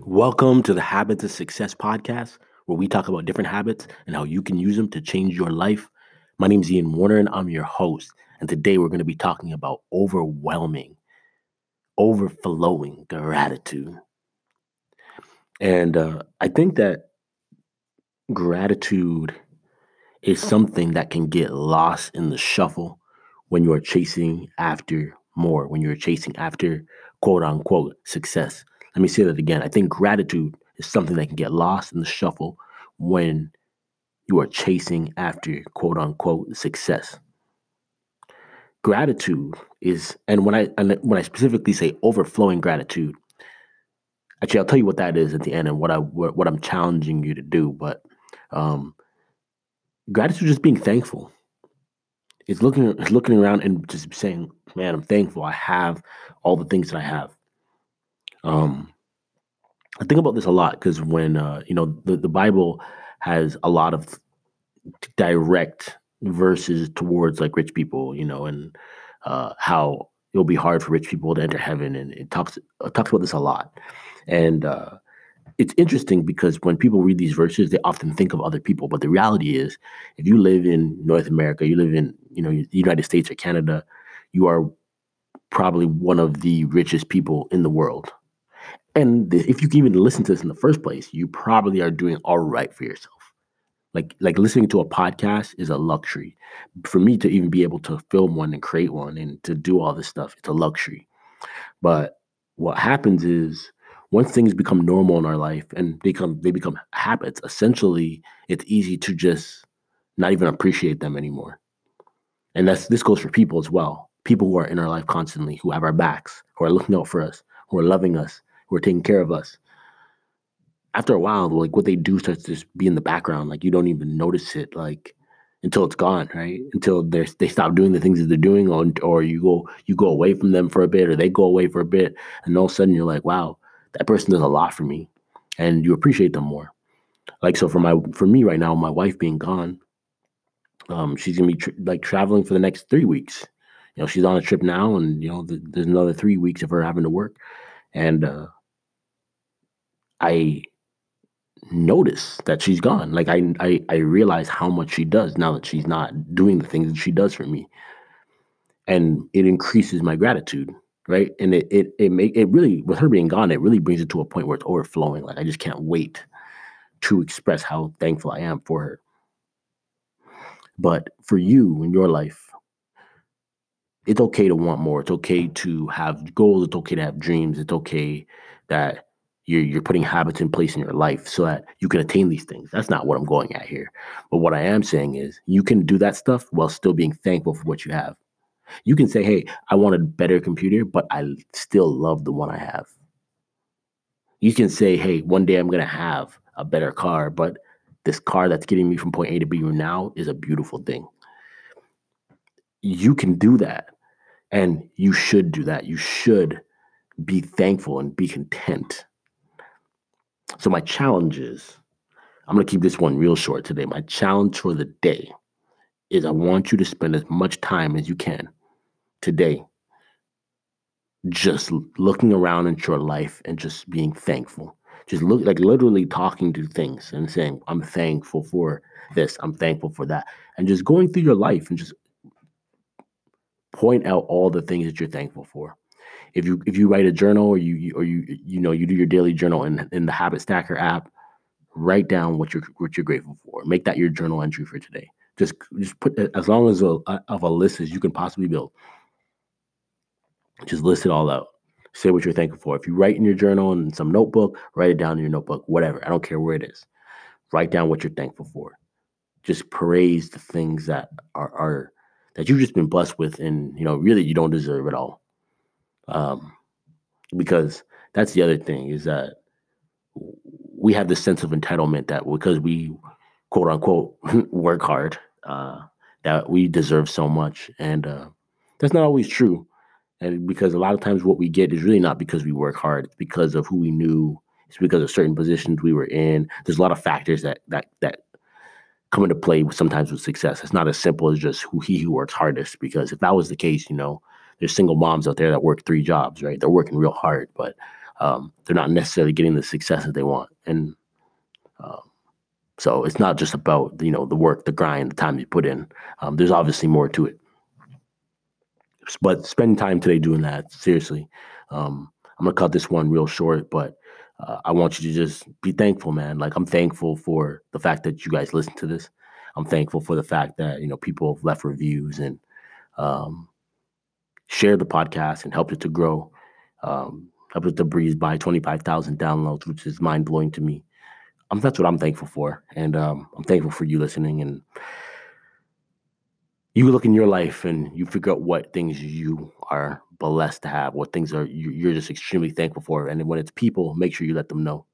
Welcome to the Habits of Success podcast, where we talk about different habits and how you can use them to change your life. My name is Ian Warner, and I'm your host. And today we're going to be talking about overwhelming, overflowing gratitude. And uh, I think that gratitude is something that can get lost in the shuffle when you are chasing after more, when you're chasing after quote unquote success. Let me say that again. I think gratitude is something that can get lost in the shuffle when you are chasing after quote unquote success. Gratitude is, and when I and when I specifically say overflowing gratitude, actually I'll tell you what that is at the end and what I what, I'm challenging you to do. But um, gratitude is being thankful. It's looking it's looking around and just saying, "Man, I'm thankful. I have all the things that I have." Um, I think about this a lot because when uh, you know the, the Bible has a lot of direct verses towards like rich people, you know, and uh, how it'll be hard for rich people to enter heaven, and it talks it talks about this a lot, and uh, it's interesting because when people read these verses, they often think of other people, but the reality is, if you live in North America, you live in you know the United States or Canada, you are probably one of the richest people in the world and if you can even listen to this in the first place, you probably are doing all right for yourself. Like like listening to a podcast is a luxury. For me to even be able to film one and create one and to do all this stuff, it's a luxury. But what happens is once things become normal in our life and they become they become habits, essentially it's easy to just not even appreciate them anymore. And that's this goes for people as well. People who are in our life constantly, who have our backs, who are looking out for us, who are loving us, who are taking care of us. After a while, like what they do starts to just be in the background. Like you don't even notice it, like until it's gone, right? Until they they stop doing the things that they're doing, or or you go you go away from them for a bit, or they go away for a bit, and all of a sudden you're like, wow, that person does a lot for me, and you appreciate them more. Like so, for my for me right now, my wife being gone, um, she's gonna be tr- like traveling for the next three weeks. You know, she's on a trip now, and you know, the, there's another three weeks of her having to work, and uh, I notice that she's gone. Like I, I I realize how much she does now that she's not doing the things that she does for me. And it increases my gratitude, right? And it it it make it really with her being gone, it really brings it to a point where it's overflowing. Like I just can't wait to express how thankful I am for her. But for you in your life, it's okay to want more. It's okay to have goals. It's okay to have dreams. It's okay that you're you're putting habits in place in your life so that you can attain these things. That's not what I'm going at here. But what I am saying is you can do that stuff while still being thankful for what you have. You can say, "Hey, I want a better computer, but I still love the one I have." You can say, "Hey, one day I'm going to have a better car, but this car that's getting me from point A to B now is a beautiful thing." You can do that. And you should do that. You should be thankful and be content so my challenge is, I'm gonna keep this one real short today. My challenge for the day is I want you to spend as much time as you can today just looking around into your life and just being thankful. Just look like literally talking to things and saying, I'm thankful for this, I'm thankful for that. And just going through your life and just point out all the things that you're thankful for if you if you write a journal or you or you you know you do your daily journal in in the Habit Stacker app, write down what you're what you're grateful for. Make that your journal entry for today. Just just put as long as a, of a list as you can possibly build. Just list it all out. Say what you're thankful for. If you write in your journal in some notebook, write it down in your notebook. Whatever. I don't care where it is. Write down what you're thankful for. Just praise the things that are, are that you've just been blessed with, and you know really you don't deserve it all. Um, because that's the other thing is that we have this sense of entitlement that because we quote unquote work hard, uh, that we deserve so much. And uh, that's not always true. And because a lot of times what we get is really not because we work hard, it's because of who we knew, it's because of certain positions we were in. There's a lot of factors that that that come into play sometimes with success. It's not as simple as just who he who works hardest. Because if that was the case, you know, there's single moms out there that work three jobs, right? They're working real hard, but um, they're not necessarily getting the success that they want. And um, so it's not just about you know the work, the grind, the time you put in. Um, there's obviously more to it. But spend time today doing that. Seriously, um, I'm gonna cut this one real short, but uh, I want you to just be thankful, man. Like I'm thankful for the fact that you guys listen to this. I'm thankful for the fact that you know people have left reviews and um, share the podcast and help it to grow. Um, help it to breeze by 25,000 downloads, which is mind blowing to me. Um, that's what I'm thankful for, and um, I'm thankful for you listening. And you look in your life and you figure out what things you are blessed to have, what things are you, you're just extremely thankful for, and when it's people, make sure you let them know.